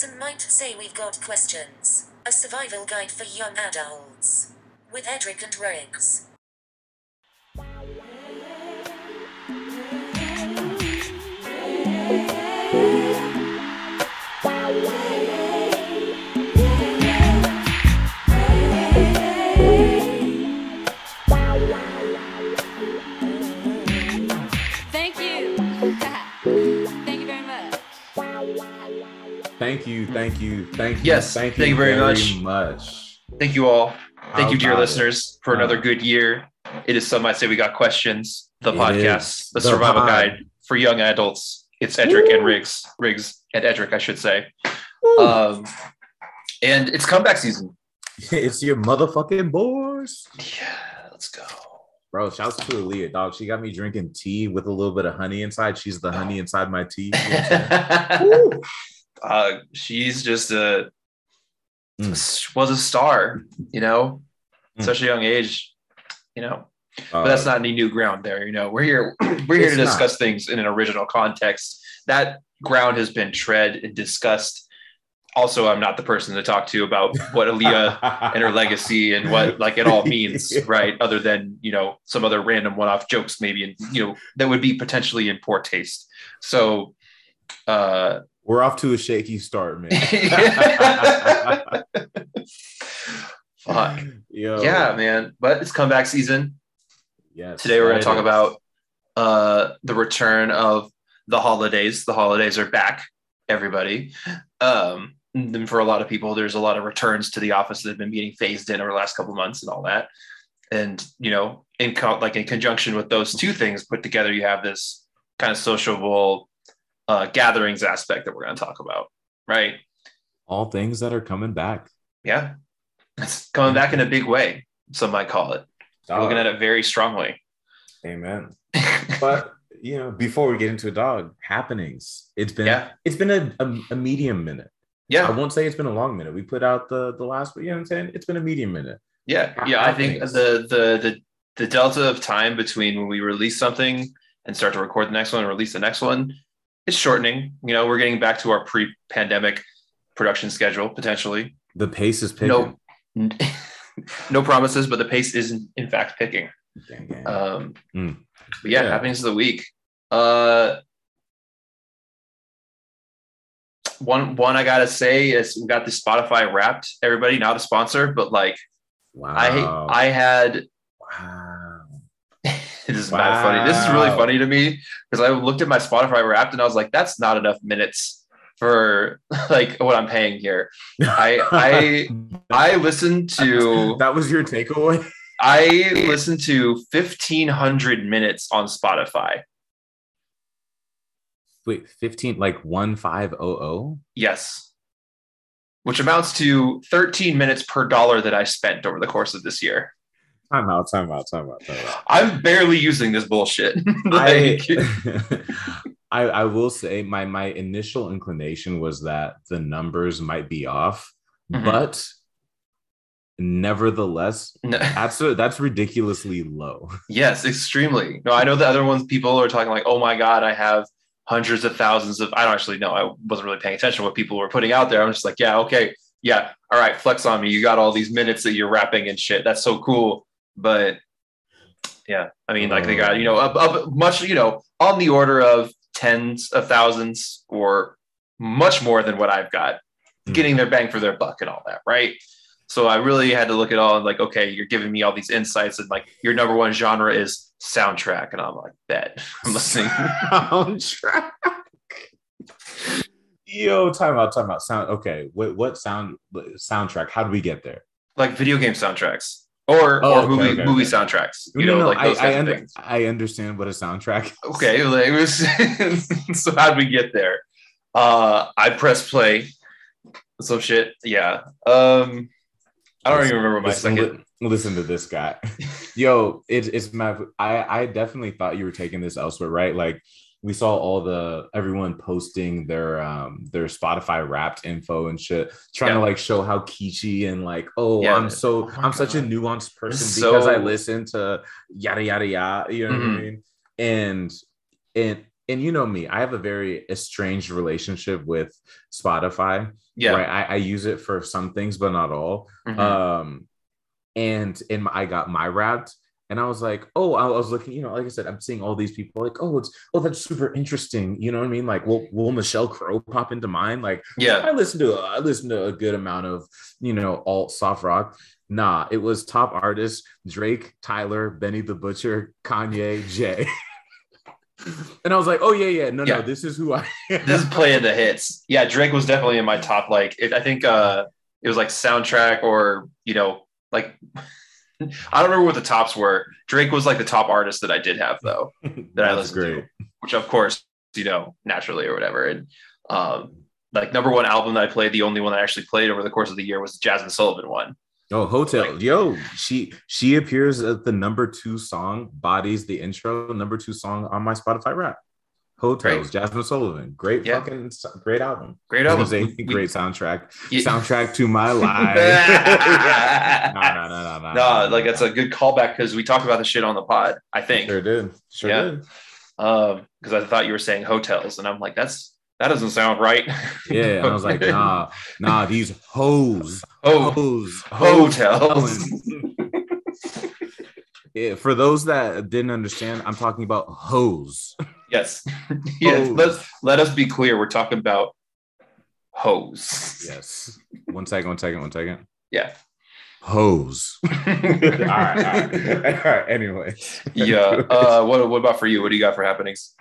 Some might say we've got questions. A survival guide for young adults. With Edric and Riggs. Thank you, thank you, thank you. Yes, thank you very much. much. Thank you all. Thank How you, dear about it? listeners, for another good year. It is some might say we got questions. The It podcast, the, The survival pod. guide for young adults. It's Edric and Riggs, Riggs and Edric, I should say. Um, and it's comeback season. It's your motherfucking boys. Yeah, let's go. Bro, shouts to Aaliyah, dog. She got me drinking tea with a little bit of honey inside. She's the honey inside my tea. You know what I'm saying? Woo. uh, she's just a Mm. was a star, you know, Mm. such a young age, you know. but that's Uh, not any new ground there. You know, we're here, we're here to not. discuss things in an original context. That ground has been tread and discussed. Also, I'm not the person to talk to about what Aaliyah and her legacy and what like it all means, Yeah. right? Other than you know some other random one-off jokes, maybe, and you know that would be potentially in poor taste. So, uh, We're off to a shaky start, man. fuck, Yo. yeah, man. But it's comeback season. Yes. Today we're going to talk is. about uh, the return of the holidays. The holidays are back, everybody. Um, and for a lot of people, there's a lot of returns to the office that have been getting phased in over the last couple of months and all that. And you know, in co- like in conjunction with those two things put together, you have this kind of sociable uh, gatherings aspect that we're going to talk about, right? all things that are coming back. Yeah, it's coming back in a big way. Some might call it. We're looking at it very strongly. Amen. But you know, before we get into a dog happenings, it's been Yeah. it's been a, a, a medium minute. Yeah. I won't say it's been a long minute. We put out the the last, but you know what I'm saying? It's been a medium minute. Yeah, yeah. I think the the the the delta of time between when we release something and start to record the next one and release the next one is shortening. You know, we're getting back to our pre-pandemic production schedule potentially. The pace is picking. No, no promises, but the pace is in, fact picking. Um, Mm. but yeah, Yeah. happenings of the week. Uh, one one I gotta say is we got the Spotify Wrapped. Everybody, not a sponsor, but like wow. I I had wow. This is mad funny. This is really funny to me because I looked at my Spotify Wrapped and I was like, "That's not enough minutes for like what I'm paying here." I I listened to that was your takeaway. I listened to 1500 minutes on Spotify. Wait, 15 like 1500? Yes, which amounts to 13 minutes per dollar that I spent over the course of this year. Time out, time out, time out, time out. I'm barely using this bullshit. I, like, I I will say my my initial inclination was that the numbers might be off, Mhm. but nevertheless, no. that's ridiculously low. Yes, extremely. No, I know the other ones people are talking like, oh my God, I have hundreds of thousands of I don't actually know. I wasn't really paying attention to what people were putting out there. I'm just like, yeah, okay, yeah, all right, flex on me. You got all these minutes that you're rapping and shit. That's so cool. But yeah, I mean, like they got, you know, up, up much, you know, on the order of tens of thousands or much more than what I've got, Hmm. getting their bang for their buck and all that, right? So I really had to look at all and like, okay, you're giving me all these insights and like your number one genre is soundtrack, and I'm like, bet I'm listening. soundtrack. Yo, time out, time out. Sound okay. What what sound soundtrack? How do we get there? like video game soundtracks or Oh, or okay, movie okay, movie okay. soundtracks. You No, know, no, like I, those I, of under- things. I understand what a soundtrack. is. Okay, like, it was so how'd we get there? Uh I press play. So shit. Yeah. Um I don't even remember my listen, second. li- listen to this guy. Yo, it's it's my I I definitely thought you were taking this elsewhere, right? Like we saw all the everyone posting their um their Spotify wrapped info and shit, trying to like show how kitschy and like, oh, Yeah. I'm so Oh I'm such a nuanced person So- because I listen to yada yada yada, you know what Mhm. I mean? And and and you know me, I have a very estranged relationship with Spotify. Yeah. Right. I, I use it for some things, but not all. Mhm. Um, and in my, I got my wrapped, and I was like, oh, I was looking, you know, like I said, I'm seeing all these people like, oh, it's oh, that's super interesting. You know what I mean? Like, will will Michelle Crow pop into mind? Like, yeah. I listen to I listen to a good amount of you know alt soft rock. Nah, it was top artists Drake, Tyler, Benny the Butcher, Kanye, Jay. and I was like, oh yeah, yeah, no, Yeah. no, this is who I am. this is playing the hits. Yeah, Drake was definitely in my top. Like, it, I think uh, it was like soundtrack or you know, like I don't remember what the tops were. Drake was like the top artist that I did have though, that I listened to, which of course you know naturally or whatever. And um, like number one album that I played, the only one I actually played over the course of the year was the Jazmine Sullivan one. Oh, Hotel. Like- Yo, she she appears as the number two song, bodies the intro, number two song on my Spotify rap. Hotels. Jazmine Sullivan. Great Yeah. fucking great album. Great album. was gonna say We- great soundtrack. Yeah. Soundtrack to my life. No, no, no, no, no. No, like that's a good callback because we talked about the shit on the pod. I think. Sure did. Sure Yeah. did. um because i thought you were saying hotels and i'm like that's that doesn't sound right Yeah. I was like, nah, nah, these hoes. oh Hoes. hotels Yeah, for those that didn't understand, I'm talking about hoes. Yes yes Hose. let's let us be clear we're talking about hose Yes. One second, one second, one second. yeah Hose. all right, all right. All right. Anyway. yeah uh what, what about for you what do you got for happenings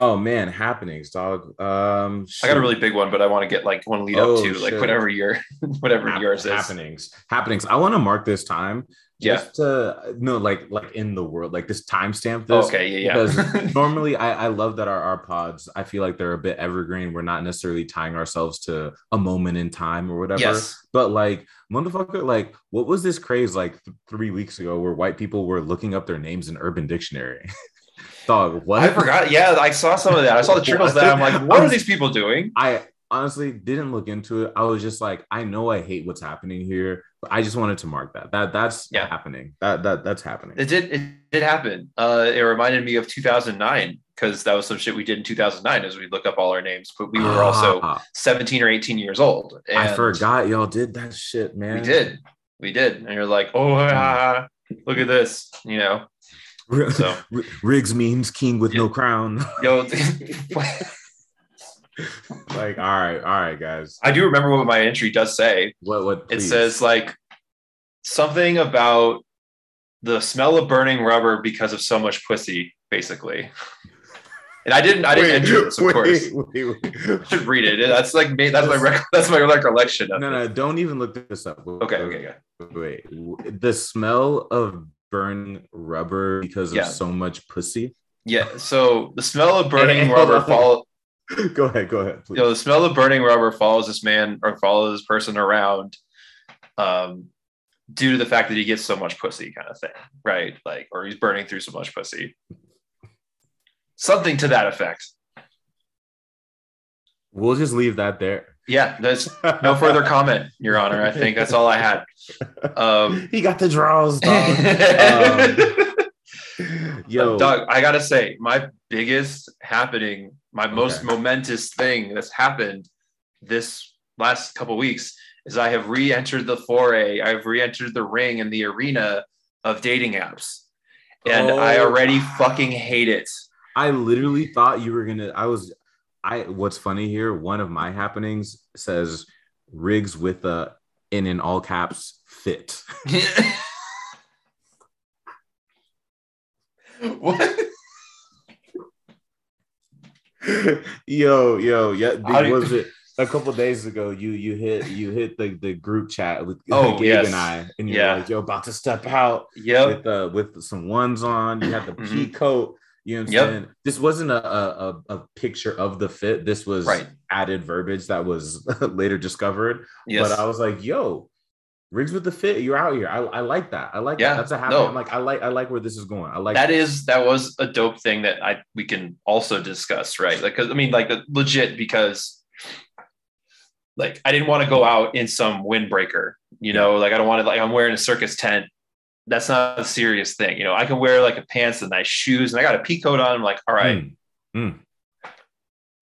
Oh man, happenings, dog. Um i got a really big one but i want to get like want to lead Oh, up to like shit. whatever your whatever Hap- yours is happenings. Happenings. I want to mark this time Yeah. just to no, like like in the world, like this timestamp this. okay yeah yeah. because normally I, I love that our, our pods i feel like they're a bit evergreen. We're not necessarily tying ourselves to a moment in time or whatever. Yes. But like motherfucker like what was this craze like th- three weeks ago where white people were looking up their names in urban dictionary? Dog what? I forgot. Yeah i saw some of that. I saw the trickles that. I'm like what are these people doing? I honestly didn't look into it i was just like i know i hate what's happening here but i just wanted to mark that that that's Yeah. happening that that that's happening It did. It did happen. Uh, it reminded me of 2009 because that was some shit we did in 2009 as we look up all our names. But we were also Ah, 17 or 18 years old. And i forgot y'all did that shit man We did. We did. And you're like, oh, ah, look at this. You know. So Riggs means king with no crown. yo, like, all right, all right, guys. I do remember what my entry does say. What what It says like something about the smell of burning rubber because of so much pussy, basically. And I didn't. I didn't enter this, of course. wait, wait. I should read it. That's like me. That's my. Rec- that's my recollection. Of No, it. no, don't even look this up. Okay. Okay. Okay. Wait, wait. the smell of burning rubber because of so much pussy. Yeah. So the smell of burning rubber follow. go ahead, go ahead, please. You know, the smell of burning rubber follows this man or follows this person around, um, due to the fact that he gets so much pussy, kind of thing, right? Like, or he's burning through so much pussy. Something to that effect. We'll just leave that there. Yeah. There's no further comment, Your Honor. I think that's all I had. Um, he got the draws, dog. Um, Yo, Doug, I gotta say, my biggest happening, my most Okay. momentous thing that's happened this last couple weeks is I have re-entered the foray. I've re-entered the ring and the arena of dating apps, and I Oh. already fucking hate it. I literally thought you were gonna. I was. I. What's funny here? One of my happenings says Riggs with a in in all caps fit. what? Yo, yo, yeah. How do you- was it a couple days ago? You you hit you hit the the group chat with Oh, Gabe yes. and I, and you're Yeah. like, yo, about to step out Yeah, with uh with some ones on. You had the Mhm. pea coat. You know what I'm Yep. saying? This wasn't a, a a a picture of the fit. This was Right. added verbiage that was later discovered. Yes. But I was like, yo, Riggs with the fit, you're out here. I, I like that. I like Yeah, that. That's a happy. no. I'm like, I like I like where this is going. I like that is that was a dope thing that I we can also discuss, right? Like, cause I mean, like legit because like I didn't want to go out in some windbreaker, you know, like I don't want to like I'm wearing a circus tent. That's not a serious thing, you know. I can wear like a pants and nice shoes, and I got a pea coat on. I'm like, all right, Mm, mm.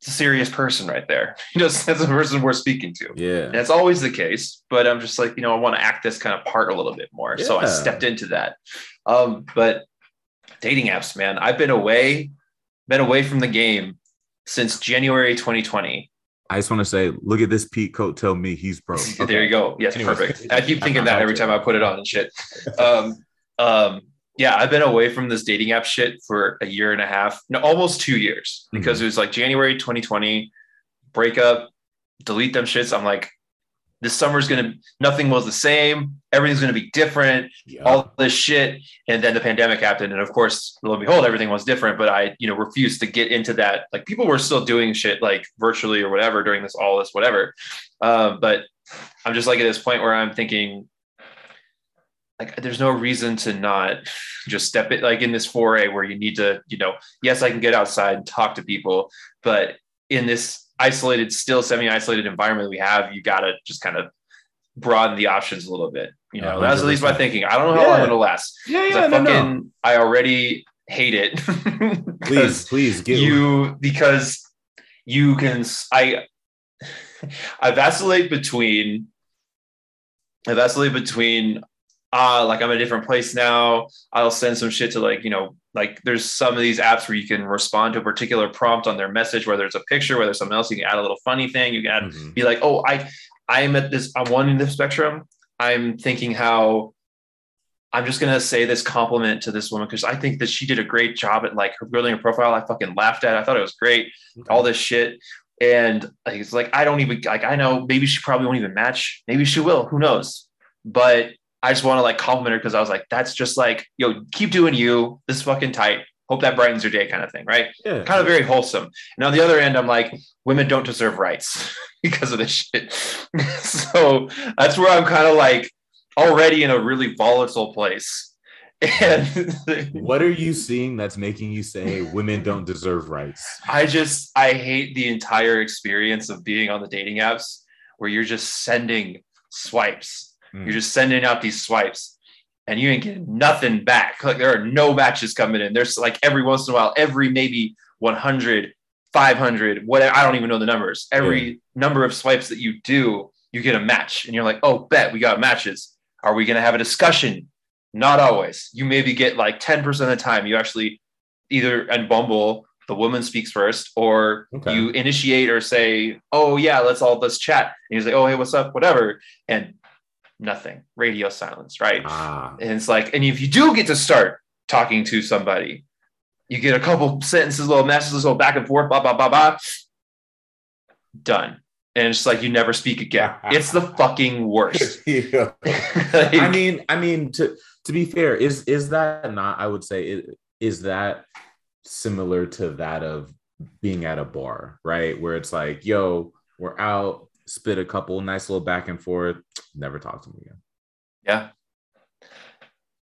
It's a serious person right there. You know, that's the person we're speaking to. Yeah. And it's always the case, but I'm just like, you know, I want to act this kind of part a little bit more. So I stepped into that. Um, but dating apps, man, I've been away, been away from the game since January 2020. I just want to say, look at this pea coat. Tell me he's broke. There you go. Yes, Anyways. perfect. I keep thinking that every time I put it on and shit. Um, um, yeah, I've been away from this dating app shit for a year and a half, no, almost two years, because it was like January 2020, breakup, delete them shits. I'm like, this summer's gonna, nothing was the same. Everything's gonna be different. Yeah. all this shit and then the pandemic happened and of course lo and behold everything was different but i you know refused to get into that like people were still doing shit like virtually or whatever during this all this whatever uh, but i'm just like at this point where i'm thinking like there's no reason to not just step it like in this foray where you need to you know yes i can get outside and talk to people but in this isolated still semi-isolated environment we have you gotta just kind of broaden the options a little bit you know? Yeah, that's at least my thinking. I don't know how long it'll last. Yeah, 'Cause yeah, I no, fucking no. I already hate it. Please, please get you because you can i i vacillate between I vacillate between ah like I'm in a different place now. I'll send some shit to like you know like there's some of these apps where you can respond to a particular prompt on their message, whether it's a picture, whether it's something else. You can add a little funny thing. You can add Mhm. be like, oh, I I'm at this, I'm one in the spectrum. I'm thinking how I'm just gonna say this compliment to this woman because I think that she did a great job at like her building a profile. I fucking laughed at. it. I thought it was great. All this shit. And like, it's like I don't even like I know maybe she probably won't even match. Maybe she will. Who knows? But I just want to like compliment her because I was like, that's just like, yo, keep doing you. This is fucking tight. Hope that brightens your day, kind of thing, right? Yeah. kind of very wholesome. And on the other end, I'm like, women don't deserve rights because of this shit. so that's where I'm kind of like already in a really volatile place. And What are you seeing that's making you say women don't deserve rights? I just I hate the entire experience of being on the dating apps where you're just sending swipes. Mm. You're just sending out these swipes and you ain't getting nothing back. Like there are no matches coming in. There's like every once in a while, every maybe 100, 500, whatever. I don't even know the numbers. Every number of swipes that you do, you get a match. And you're like, oh, bet we got matches. Are we going to have a discussion? Not always. You maybe get like 10% of the time you actually either and Bumble, the woman speaks first, or Okay. you initiate or say, oh, yeah, let's all let's chat. And you say, oh, hey, what's up? Whatever. And nothing. Radio silence, right? Ah, And it's like, and if you do get to start talking to somebody, you get a couple sentences, little messages, little back and forth, blah, blah, blah, blah. Done. And it's like you never speak again. It's the fucking worst. Yeah. Like, I mean, I mean, to to be fair, is is that not? I would say, is that similar to that of being at a bar, right? Where it's like, yo, we're out, spit a couple nice little back and forth, never talk to me again. yeah.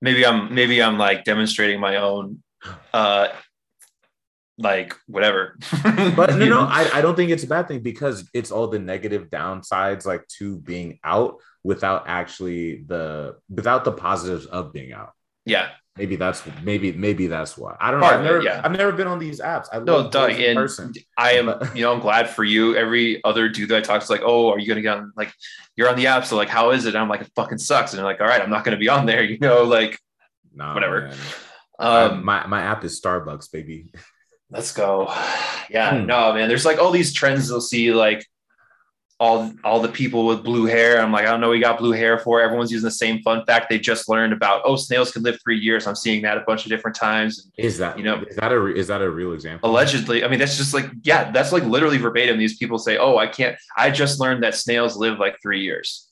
Maybe I'm maybe I'm like demonstrating my own uh like whatever. But no, You no, know? I, I don't think it's a bad thing because it's all the negative downsides, like to being out without actually the without the positives of being out. yeah. Maybe that's maybe maybe that's why. I don't know. I've of it, never yeah. I've never been on these apps. I No, love Doug, in and person. I am, you know, I'm glad for you. Every other dude that I talk to, like, oh, are you gonna get on? Like, you're on the app, so like, how is it? And I'm like, it fucking sucks. And they're like, all right, I'm not gonna be on there. You know, like, Nah, whatever. um, my my app is Starbucks, baby. let's go. Yeah, Hmm. no, man. There's like all these trends. You'll see like all all the people with blue hair. I'm like, I don't know, what you got blue hair for. Everyone's using the same fun fact they just learned about. Oh, snails can live three years. I'm seeing that a bunch of different times. Is that You know- is that a is that a real example? allegedly i mean that's just like yeah that's like literally verbatim these people say oh i can't i just learned that snails live like three years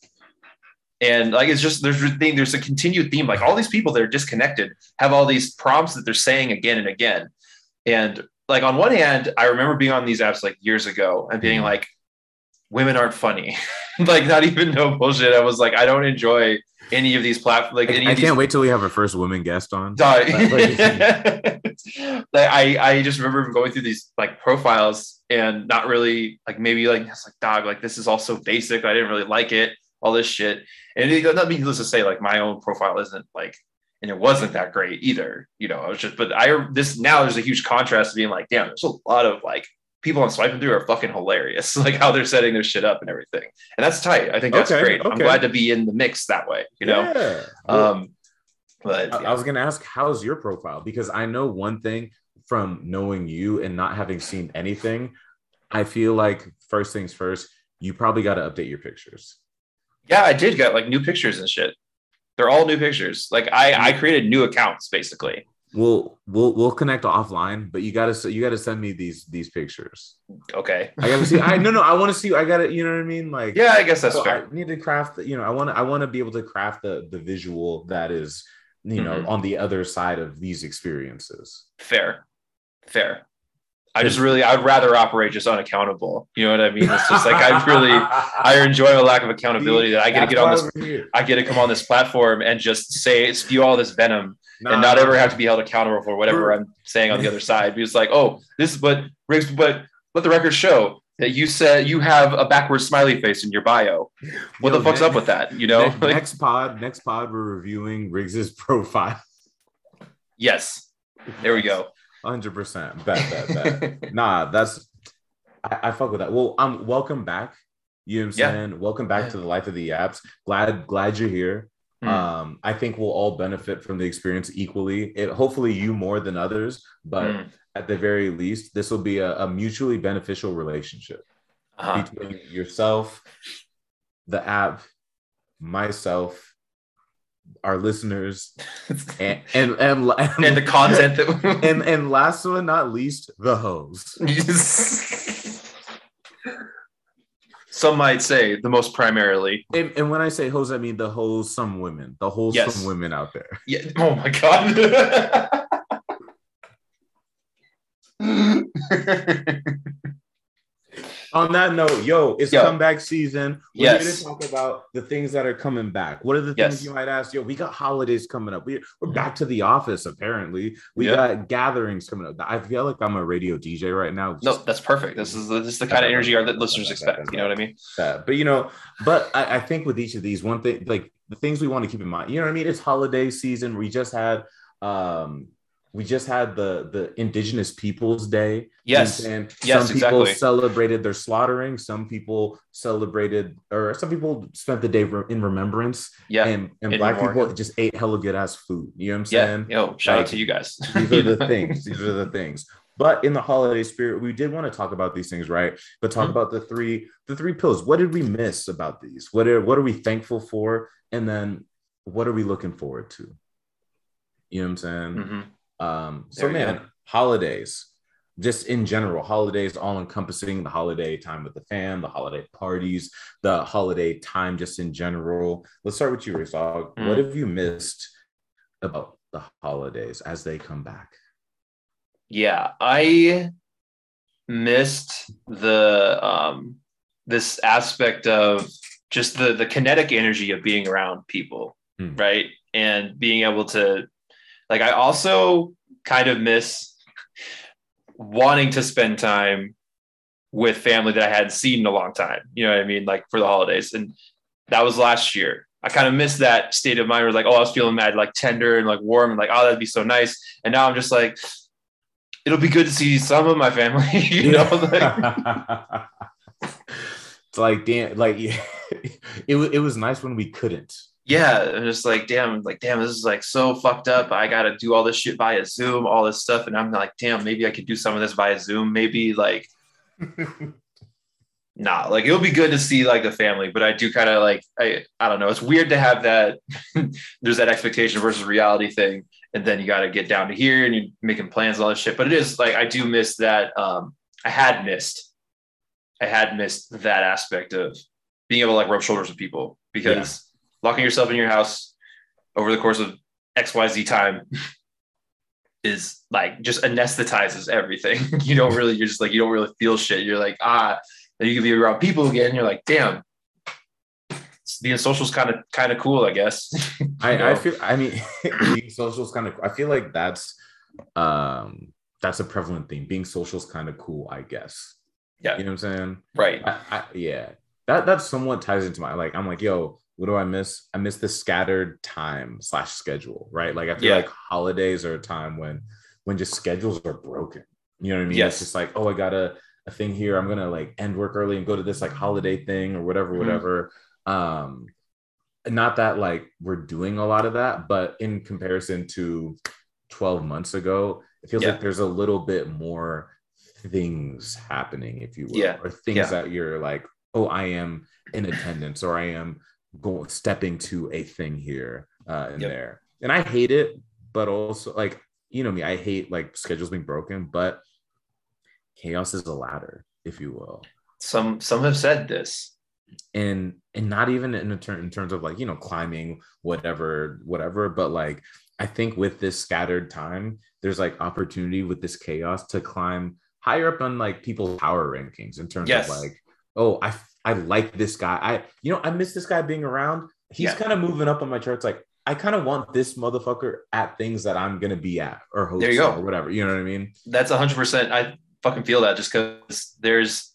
and like it's just there's a thing there's a continued theme like all these people that are disconnected have all these prompts that they're saying again and again and like on one hand i remember being on these apps like years ago and being Mhm. like women aren't funny. Like not even no bullshit. I was like i don't enjoy any of these platforms like any I, I can't wait till we have our first woman guest on. Like- like I, I just remember going through these like profiles and not really like maybe like it's like dog like this is all so basic I didn't really like it all this shit. And it not needless to say like my own profile isn't like and it wasn't that great either you know? I was just but I this now there's a huge contrast to being like damn there's a lot of like people I'm swiping through are fucking hilarious. Like how they're setting their shit up and everything. And that's tight. I think that's Okay, great. I'm glad to be in the mix that way, you know? Yeah. Um, but I, I was gonna ask, how's your profile? Because I know one thing from knowing you and not having seen anything. I feel like first things first, you probably got to update your pictures. yeah, I did get like new pictures and shit. They're all new pictures. Like I, I created new accounts basically. We'll we'll we'll connect offline, but you gotta you gotta send me these these pictures. Okay. I gotta see. I no no. I want to see. I gotta. You know what I mean? Like Yeah, I guess that's so fair. I need to craft. You know, I want to. I want to be able to craft the the visual that is you know Mhm. on the other side of these experiences. Fair. Fair. I just really I'd rather operate just unaccountable. You know what I mean? It's just like I really I enjoy a lack of accountability that I get to get on this. I get to come on this platform and just say spew all this venom Nah, and not ever have to be held accountable for whatever I'm saying on the other side. Because like, oh, this is what Riggs, but let the record show that you said you have a backwards smiley face in your bio. What Yo, the fuck's ne- up with that? You know? Like, next pod, next pod, we're reviewing Riggs's profile. yes. There we go. Hundred percent. Bet, bet, bet. nah, that's I, I fuck with that. Well, um, welcome back. You know what I'm Yeah. saying? Welcome back Yeah. to the life of the apps. Glad, glad you're here. Mm. Um, I think we'll all benefit from the experience equally. It hopefully you more than others, but Mm. at the very least, this will be a, a mutually beneficial relationship Uh-huh. between yourself, the app, myself, our listeners, and and and, and the content that and and last but not least, the hoes. some might say the most primarily. And, and when I say hoes, I mean the wholesome women, the wholesome Yes. women out there. Yeah. Oh my god. On that note, yo, it's Yo. comeback season. We're here Yes. to talk about the things that are coming back. What are the things Yes. you might ask? Yo, we got holidays coming up. We, we're back to the office, apparently. We Yeah. got gatherings coming up. I feel like I'm a radio DJ right now. no, that's perfect. This is this is the kind of energy our listeners expect. You know what I mean? that. But you know, but I, I think with each of these, one thing like the things we want to keep in mind, you know what I mean? It's holiday season. We just had um we just had the the indigenous peoples day Yes. and Yes, some people exactly. celebrated their slaughtering some people celebrated or some people spent the day re- in remembrance Yeah. and, and in black people just ate hella good ass food you know what i'm Yeah. saying Yo, shout out to you guys. these are the things. These are the things. But in the holiday spirit, we did want to talk about these things, right? But talk Mhm. about the three, the three pills. What did we miss about these? What are what are we thankful for? And then what are we looking forward to? You know what I'm saying? Mhm. Um, so man, go. holidays, just in general, holidays all encompassing the holiday time with the fam, the holiday parties, the holiday time just in general. Let's start with you, Dog. Mm. What have you missed about the holidays as they come back? Yeah, I missed the um this aspect of just the the kinetic energy of being around people, Hmm. right? And being able to like I also kind of miss wanting to spend time with family that I hadn't seen in a long time. You know what I mean? Like for the holidays. And that was last year. I kind of missed that state of mind where like, oh, I was feeling mad, like tender and like warm and like, oh, that'd be so nice. And now I'm just like, it'll be good to see some of my family, you know, like, it's like damn, like yeah, it, it was nice when we couldn't. Yeah, I'm just like, damn, like, damn, this is like so fucked up. I got to do all this shit via Zoom, all this stuff. And I'm like, damn, maybe I could do some of this via Zoom. Maybe like, nah, like it'll be good to see like the family, but I do kind of like, I, I don't know. It's weird to have that. there's that expectation versus reality thing. And then you got to get down to here and you're making plans and all this shit. But it is like, I do miss that. Um, I had missed, I had missed that aspect of being able to like rub shoulders with people because locking yourself in your house over the course of XYZ time is like just anesthetizes everything. you don't really, you're just like, you don't really feel shit. You're like, ah, then you can be around people again. You're like, damn, being social is kind of, kind of cool, I guess. I, I feel I mean being social is kind of I feel like that's um that's a prevalent thing. Being social is kind of cool, I guess. Yeah. You know what I'm saying? right. I, I, yeah, that that somewhat ties into my like. I'm like, yo, what do I miss? I miss the scattered time slash schedule, right? Like I feel Yeah. like holidays are a time when when just schedules are broken. You know what I mean? Yes. It's just like, oh, I gotta a thing here. I'm gonna like end work early and go to this like holiday thing or whatever, Mhm. whatever. Um, not that like we're doing a lot of that, but in comparison to 12 months ago, it feels Yeah. like there's a little bit more things happening, if you will, Yeah. or things that you're like, oh, I am in attendance or I am going stepping to a thing here uh in Yep. there. And I hate it, but also like you know me, I hate like schedules being broken, but chaos is a ladder, if you will Some some have said this. and and not even in, a ter- in terms of like you know climbing whatever whatever but like i think with this scattered time there's like opportunity with this chaos to climb higher up on like people's power rankings in terms Yes. of like oh i i like this guy i you know i miss this guy being around he's Yeah. kind of moving up on my charts like i kind of want this motherfucker at things that i'm gonna be at or host There you go. or whatever you know what i mean That's hundred percent. I fucking feel that just because there's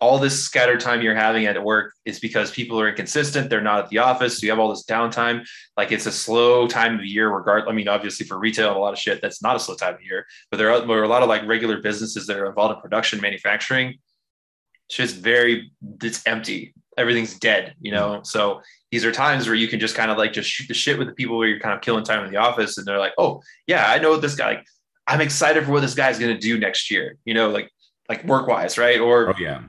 all this scattered time you're having at work is because people are inconsistent. They're not at the office. So you have all this downtime. Like it's a slow time of year. Regard. I mean, obviously for retail and a lot of shit, that's not a slow time of year. But there are, there are a lot of like regular businesses that are involved in production, manufacturing. Shit's very. It's empty. Everything's dead. You know. Mm-hmm. So these are times where you can just kind of like just shoot the shit with the people where you're kind of killing time in the office, and they're like, oh yeah, I know this guy. Like, I'm excited for what this guy's going to do next year. You know, like like work wise, right? Or oh yeah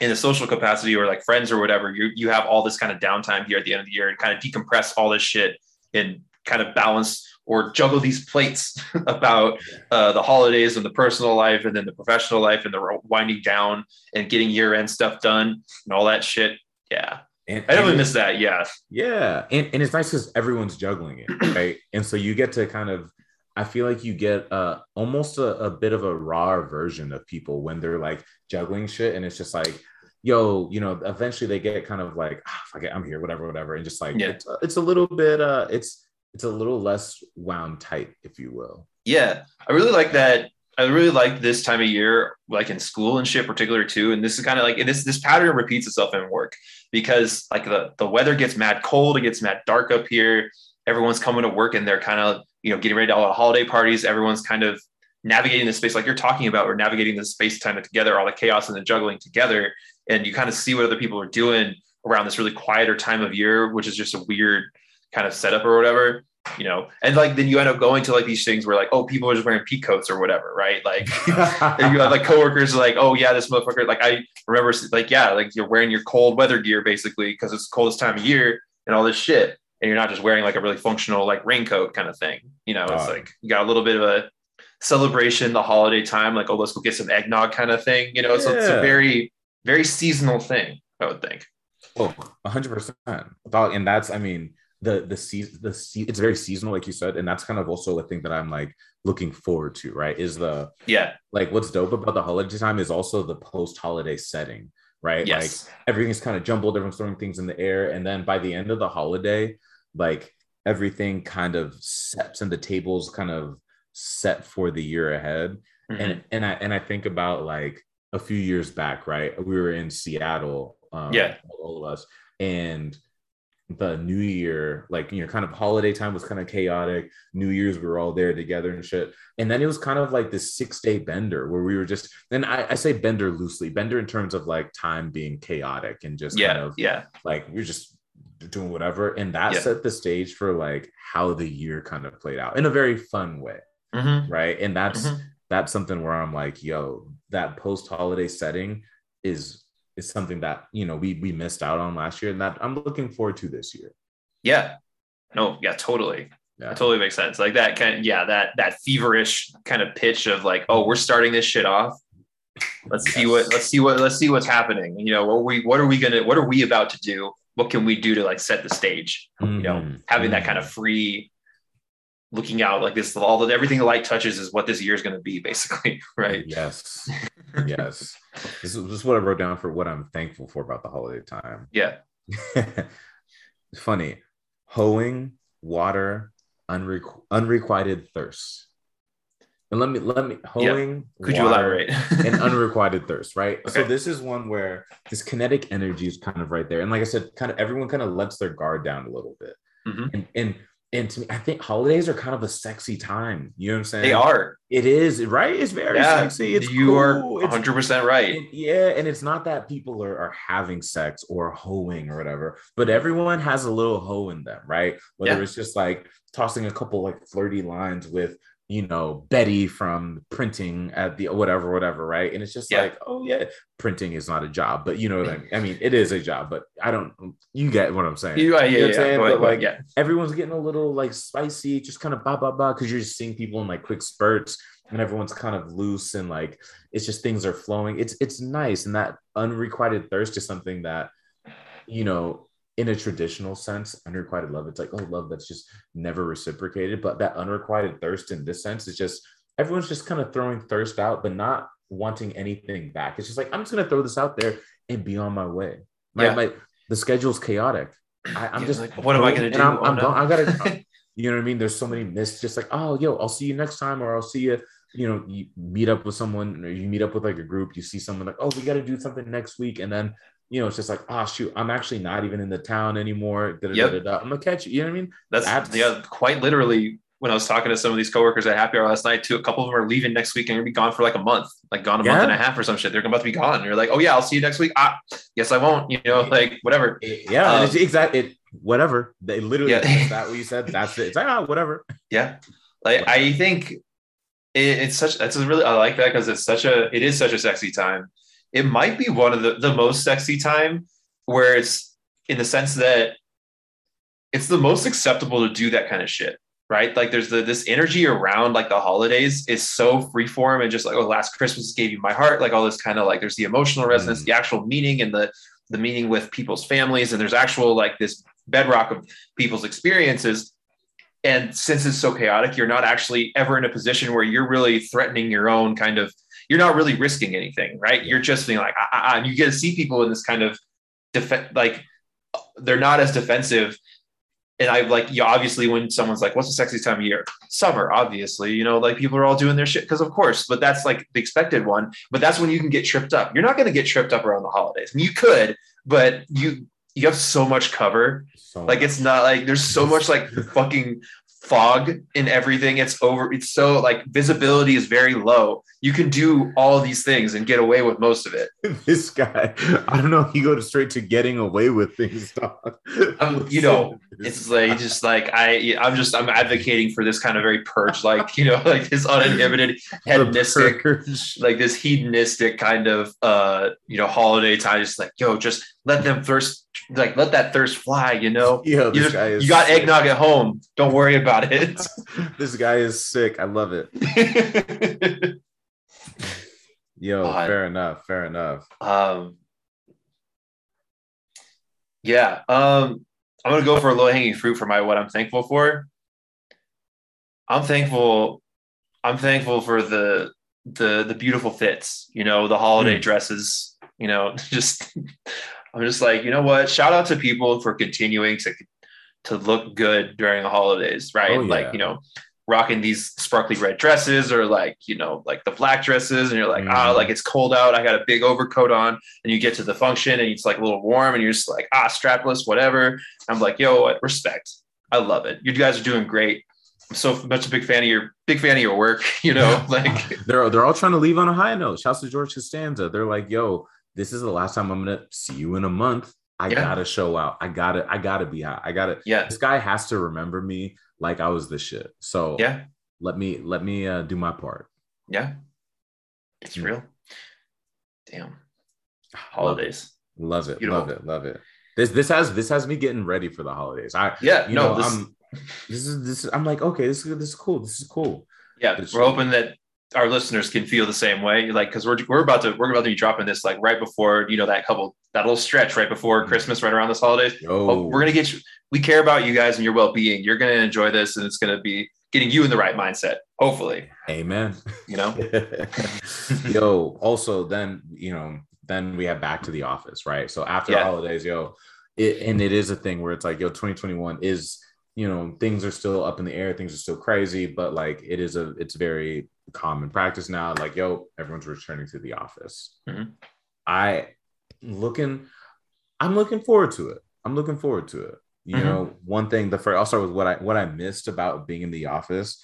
in a social capacity or like friends or whatever, you you have all this kind of downtime here at the end of the year and kind of decompress all this shit and kind of balance or juggle these plates about uh, the holidays and the personal life and then the professional life and the winding down and getting year end stuff done and all that shit. Yeah, and, I definitely miss that. Yeah, Yeah, and, and it's nice because everyone's juggling it, right? and so you get to kind of, I feel like you get uh, almost a, a bit of a raw version of people when they're like juggling shit, and it's just like, yo, you know, eventually they get kind of like, ah, fuck it, I'm here, whatever, whatever, and just like, Yeah. it's, it's a little bit, uh, it's it's a little less wound tight, if you will. yeah. I really like that. I really like this time of year, like in school and shit, particular too. And this is kind of like this this pattern repeats itself in work because like the the weather gets mad cold, it gets mad dark up here. Everyone's coming to work and they're kind of you know getting ready to all the holiday parties. Everyone's kind of navigating the space like you're talking about. We're navigating the space time together, all the chaos and the juggling together, and you kind of see what other people are doing around this really quieter time of year, which is just a weird kind of setup or whatever you know, and like then you end up going to like these things where like, oh, people are just wearing pea coats or whatever, right? Like, you have like coworkers like, oh yeah, this motherfucker. Like I remember, like yeah, like you're wearing your cold weather gear basically because it's the coldest time of year and all this shit, and you're not just wearing like a really functional like raincoat kind of thing. You know, it's Oh. like you got a little bit of a celebration, the holiday time, like oh, let's go get some eggnog kind of thing. You know, so it's a very very seasonal thing, I would think. Oh, 100%. And that's I mean the the season the se- it's very seasonal, like you said, and that's kind of also a thing that I'm like looking forward to. Right? Is the Yeah. like what's dope about the holiday time is also the post holiday setting. Right? Like Yes. everything's kind of jumbled, everyone's throwing things in the air, and then by the end of the holiday, like everything kind of sets and the tables kind of set for the year ahead Mhm. and and I and I think about like a few years back, right? We were in Seattle, um, Yeah. all of us, and the New Year, like you know, kind of holiday time was kind of chaotic. New Year's, we were all there together and shit, and then it was kind of like this six day bender where we were just. And I, I say bender loosely, bender in terms of like time being chaotic and just yeah. kind of yeah. like we we're just doing whatever, and that Yeah. set the stage for like how the year kind of played out in a very fun way, Mhm. right? And that's Mhm. that's something where I'm like, yo, that post holiday setting is is something that you know we we missed out on last year, and that I'm looking forward to this year. Yeah. No, yeah, totally. Yeah. It totally makes sense. Like that kind of, yeah, that that feverish kind of pitch of like, oh, we're starting this shit off. Let's see what let's see what let's see what's happening. You know, what we what are we gonna what are we about to do? What can we do to like set the stage? You know, Mhm. having that kind of free looking out like this, all the everything the light touches is what this year is gonna be, basically. Right. Yes, yes. This is, this is what I wrote down for what I'm thankful for about the holiday time. Yeah. Funny, hoeing, water, unrequ- unrequited thirst. And let me let me hoeing. Could you elaborate? and unrequited thirst, right? So this is one where this kinetic energy is kind of right there. And like I said, kind of everyone kind of lets their guard down a little bit. Mhm. And, and and to me, I think holidays are kind of a sexy time. You know what I'm saying? They are. It is right. It's very Yeah, sexy. It's you are cool. It's 100% right. and- yeah, and it's not that people are, are having sex or hoeing or whatever, but everyone has a little hoe in them, right? Whether Yeah. it's just like tossing a couple like flirty lines with, you know, Betty from printing at the whatever, whatever, right? And it's just Yeah. like, oh yeah, printing is not a job, but you know what I mean? I mean, it is a job, but I don't. You get what I'm saying? You, uh, yeah, You know yeah, saying? Ahead, But, ahead, like, yeah. everyone's getting a little like spicy, just kind of ba ba ba, because you're just seeing people in like quick spurts, and everyone's kind of loose and like it's just things are flowing. It's it's nice, and that unrequited thirst is something that you know, in a traditional sense, unrequited love. It's like oh, love that's just never reciprocated, but that unrequited thirst in this sense is just everyone's just kind of throwing thirst out, but not wanting anything back. It's just like I'm just gonna throw this out there and be on my way. My, Yeah. my the schedule's chaotic. I, I'm Yeah, just like, what am I gonna do? I'm, Oh, I'm no. going, I gotta, you know what I mean? There's so many missed, just like, oh, yo, I'll see you next time, or I'll see you, you know, you meet up with someone, or you meet up with like a group, you see someone like, oh, we got to do something next week. And then, you know, it's just like, oh, shoot, I'm actually not even in the town anymore. Da, da, Yep. da. I'm gonna catch you. You know what I mean? That's, That's- yeah, quite literally when I was talking to some of these coworkers at Happy Hour last night, too, a couple of them are leaving next week and gonna be gone for like a month, like gone a month and a half or some shit. They're about to be gone. You're like, oh yeah, I'll see you next week. Ah, yes, I won't. You know, like whatever. Yeah, Um, it's exactly it, whatever. They literally Yeah. is that what you said. That's it. It's like, oh, whatever. Yeah, like I think it, it's such. That's a really I like that because it's such a. It is such a sexy time. It might be one of the the most sexy time where it's in the sense that it's the most acceptable to do that kind of shit. Right, like there's the this energy around like the holidays is so freeform and just like oh, last Christmas gave you my heart, like all this kind of like there's the emotional resonance, Mm. the actual meaning, and the the meaning with people's families, and there's actual like this bedrock of people's experiences and since it's so chaotic you're not actually ever in a position where you're really threatening your own kind of you're not really risking anything right you're just being like ah, ah, ah, and you get to see people in this kind of def- like they're not as defensive and I like you obviously when someone's like, "What's the sexiest time of year?" Summer, obviously. You know, like people are all doing their shit because of course, but that's like the expected one. But that's when you can get tripped up. You're not going to get tripped up around the holidays. I mean, you could, but you you have so much cover So like it's not like there's so much like fucking fog in everything. It's over. It's so like visibility is very low. You can do all these things and get away with most of it. this guy. I don't know. He go straight to getting away with things. Um, you know, It's like just like I, I'm just I'm advocating for this kind of very purge, like you know, like this uninhibited hedonistic, like this hedonistic kind of uh you know holiday time. Just like yo, just let them thirst, like let that thirst fly. You know, Yo, you, this just- guy is you got sick. eggnog at home. Don't worry about it. this guy is sick. I love it. Yo, fair enough. Fair enough. Um, yeah, um, I'm gonna go for a low hanging fruit for my what I'm thankful for. I'm thankful. I'm thankful for the the the beautiful fits. You know, the holiday Mm. dresses. You know, just I'm just like, you know what? Shout out to people for continuing to to look good during the holidays, right? Oh, yeah. Like, you know, rocking these sparkly red dresses or like, you know, like the black dresses, and you're like, ah, Mhm. like it's cold out. I got a big overcoat on, and you get to the function and it's like a little warm, and you're just like, ah, strapless, whatever. I'm like, yo, what? respect. I love it. You guys are doing great. I'm so much a big fan of your big fan of your work, you know, like They're they're all trying to leave on a high note. Shouts to George Costanza. They're like, yo, this is the last time I'm gonna see you in a month. I Yeah. gotta show out. I gotta, I gotta be hot. I gotta yeah, this guy has to remember me like I was the shit. So yeah, let me let me uh, do my part. yeah. It's Mm. real. Damn. Holidays. Love it, Beautiful. love it, love it. This this has this has me getting ready for the holidays. I Yeah, you no, know this, I'm this is this is, I'm like okay this is this is cool this is cool. yeah, this- we're hoping that our listeners can feel the same way. Like, because we're we're about to we're about to be dropping this like right before you know that couple that little stretch right before Mm. Christmas, right around this holidays. Oh, we're gonna get you. We care about you guys and your well being. You're gonna enjoy this, and it's gonna be getting you in the right mindset. Hopefully, amen. you know. yo, also then you know then we have back to the office, right? So after Yeah. the holidays, yo, it, and it is a thing where it's like yo, 2021 is you know things are still up in the air, things are still crazy, but like it is a it's very common practice now. Like yo, everyone's returning to the office. Mhm. I looking, I'm looking forward to it. I'm looking forward to it. You Mhm. know, one thing the first I'll start with what I what I missed about being in the office.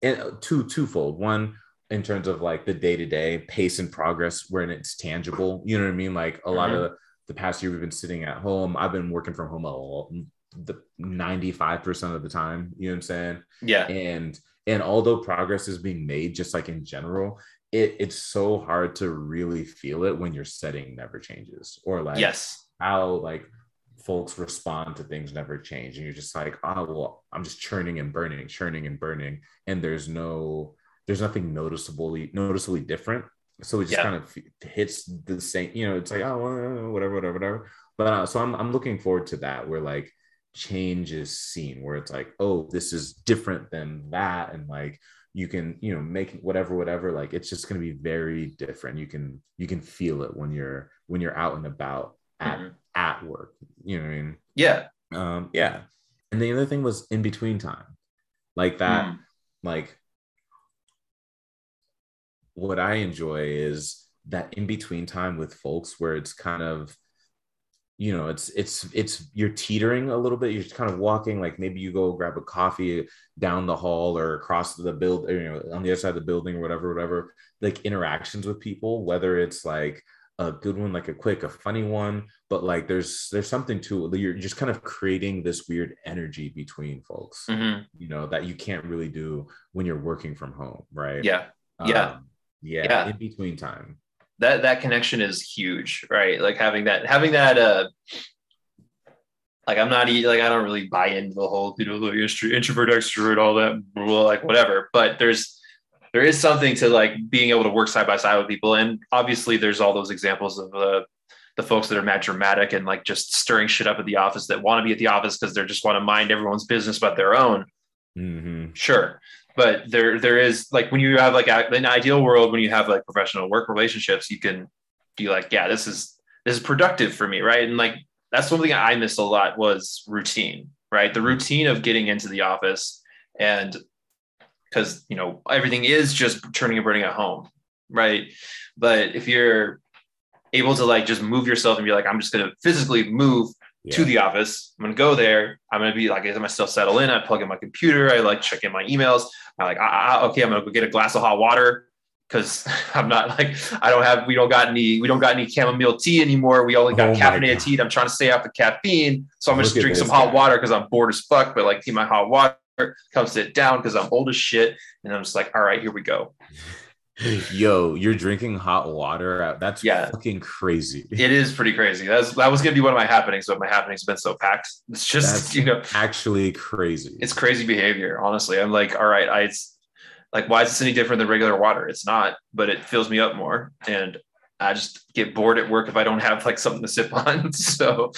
And uh, two twofold. One in terms of like the day-to-day pace and progress when it's tangible. You know what I mean? Like a lot Mhm. of the past year we've been sitting at home. I've been working from home a lot, the 95% of the time. You know what I'm saying? Yeah. and and although progress is being made just like in general it, it's so hard to really feel it when your setting never changes or like yes. how like folks respond to things never change and you're just like oh well i'm just churning and burning churning and burning and there's no there's nothing noticeably noticeably different so it just Yeah. kind of hits the same you know it's like oh whatever whatever whatever but uh, so I'm, I'm looking forward to that where like change is seen where it's like oh this is different than that and like you can you know make whatever whatever like it's just going to be very different you can you can feel it when you're when you're out and about at Mhm. at work you know what i mean Yeah. um yeah and the other thing was in between time like that Mm. like what i enjoy is that in between time with folks where it's kind of you know it's it's it's you're teetering a little bit you're just kind of walking like maybe you go grab a coffee down the hall or across the build you know on the other side of the building or whatever whatever like interactions with people whether it's like a good one like a quick a funny one but like there's there's something to it you're just kind of creating this weird energy between folks Mhm. you know that you can't really do when you're working from home right Yeah. yeah. Um, yeah Yeah. in between time that that connection is huge right? Like having that having that uh like i'm not like i don't really buy into the whole you know like introvert extrovert all that blah, like whatever but there's there is something to like being able to work side by side with people. And obviously there's all those examples of uh, the folks that are mad dramatic and like just stirring shit up at the office that want to be at the office because they just want to mind everyone's business but their own. Mhm. sure but there there is like when you have like an ideal world when you have like professional work relationships you can be like yeah this is this is productive for me right? And like that's one thing i missed a lot was routine right? The routine of getting into the office and because you know everything is just turning and burning at home right? But if you're able to like just move yourself and be like i'm just going to physically move to the office. I'm gonna go there. I'm gonna be like, I myself settle in. I plug in my computer. I like check in my emails. I like, ah, ah, okay, I'm gonna go get a glass of hot water because I'm not like I don't have we don't got any we don't got any chamomile tea anymore. We only got Oh caffeinated tea. I'm trying to stay off the caffeine, so I'm gonna Look just drink some this hot water because I'm bored as fuck. But like, keep my hot water. Come sit down because I'm old as shit, and I'm just like, all right, here we go. Yo, you're drinking hot water. That's Yeah. fucking crazy. It is pretty crazy. That's that was gonna be one of my happenings, but my happenings have been so packed. It's just That's- you know Actually crazy. it's crazy behavior honestly i'm like all right i it's like why is this any different than regular water it's not but it fills me up more and i just get bored at work if i don't have like something to sip on so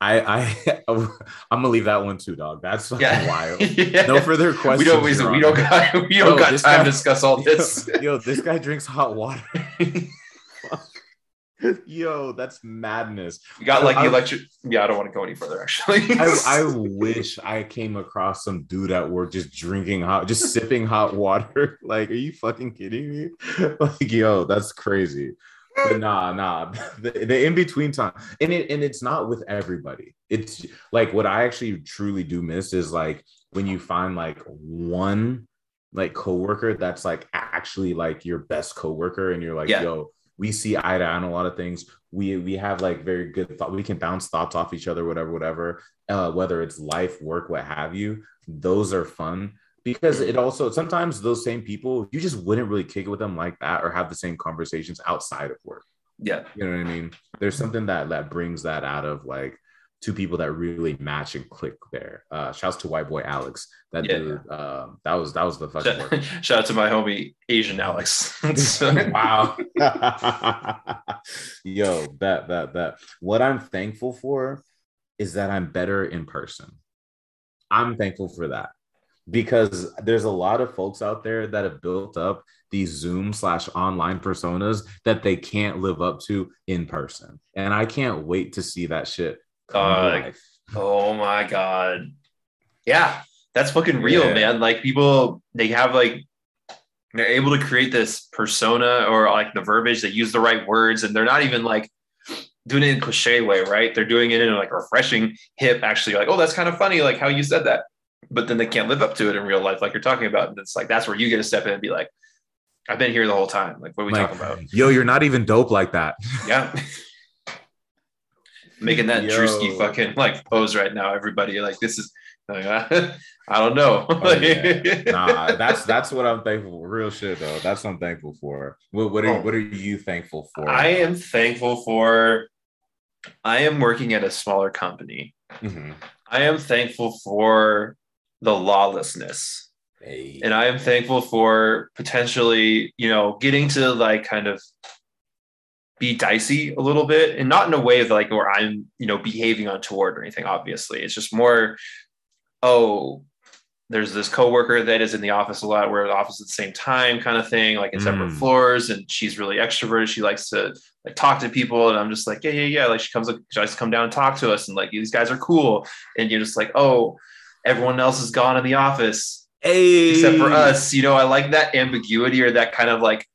I I I'm gonna leave that one too, dog. That's fucking yeah wild. Yeah. No further questions. we don't we, we don't got we don't Yo, got time guy- to discuss all this Yo, yo, this guy drinks hot water. Yo, that's madness. you got like the I- electric yeah i don't want to go any further actually I, I wish I came across some dude at work just drinking hot, just sipping hot water. Like, are you fucking kidding me? Like, yo, that's crazy. But nah, nah. The, the in between time, and it and it's not with everybody. It's like what I actually truly do miss is like when you find like one like coworker that's like actually like your best coworker, and you're like, Yeah. yo, we see eye to eye on a lot of things. We we have like very good thought. We can bounce thoughts off each other, whatever, whatever. Uh, whether it's life, work, what have you. Those are fun because it also sometimes those same people you just wouldn't really kick it with them like that or have the same conversations outside of work. yeah You know what I mean? There's something that that brings that out of like two people that really match and click there. Uh shouts to white boy Alex. That Yeah. dude, um, that was that was the fucking work. shout, shout out to my homie asian alex wow. Yo, that that that what I'm thankful for is that I'm better in person. I'm thankful for that because there's a lot of folks out there that have built up these Zoom slash online personas that they can't live up to in person. And I can't wait to see that shit Uh. Oh my god. Yeah, that's fucking real, Yeah. man. Like people they have like they're able to create this persona or like the verbiage, they use the right words and they're not even like doing it in a cliche way, right? They're doing it in like a refreshing, hip, actually like, oh, that's kind of funny, like how you said that. But then they can't live up to it in real life, like you're talking about. And it's like that's where you get to step in and be like, I've been here the whole time. Like, what are we Like, talking about? Yo, you're not even dope like that. Yeah. Making that Yo. Drewski fucking like pose right now, everybody. Like, this is, like, I don't know. Oh, yeah. Nah, that's that's what I'm thankful for. Real shit though. That's what I'm thankful for. What what are Oh. what are you thankful for? I am thankful for, I am working at a smaller company. Mhm. I am thankful for the lawlessness. Hey. and I am thankful for potentially, you know, getting to like kind of be dicey a little bit, and not in a way of like where I'm, you know, behaving untoward or anything. Obviously, it's just more, oh, there's this coworker that is in the office a lot. We're at the office at the same time, kind of thing, like in separate Mm. floors, and she's really extroverted. She likes to like talk to people, and I'm just like, yeah, yeah, yeah. Like she comes, she likes to come down and talk to us, and like these guys are cool, and you're just like, oh, everyone else is gone in the office. Hey. except for us you know i like that ambiguity or that kind of like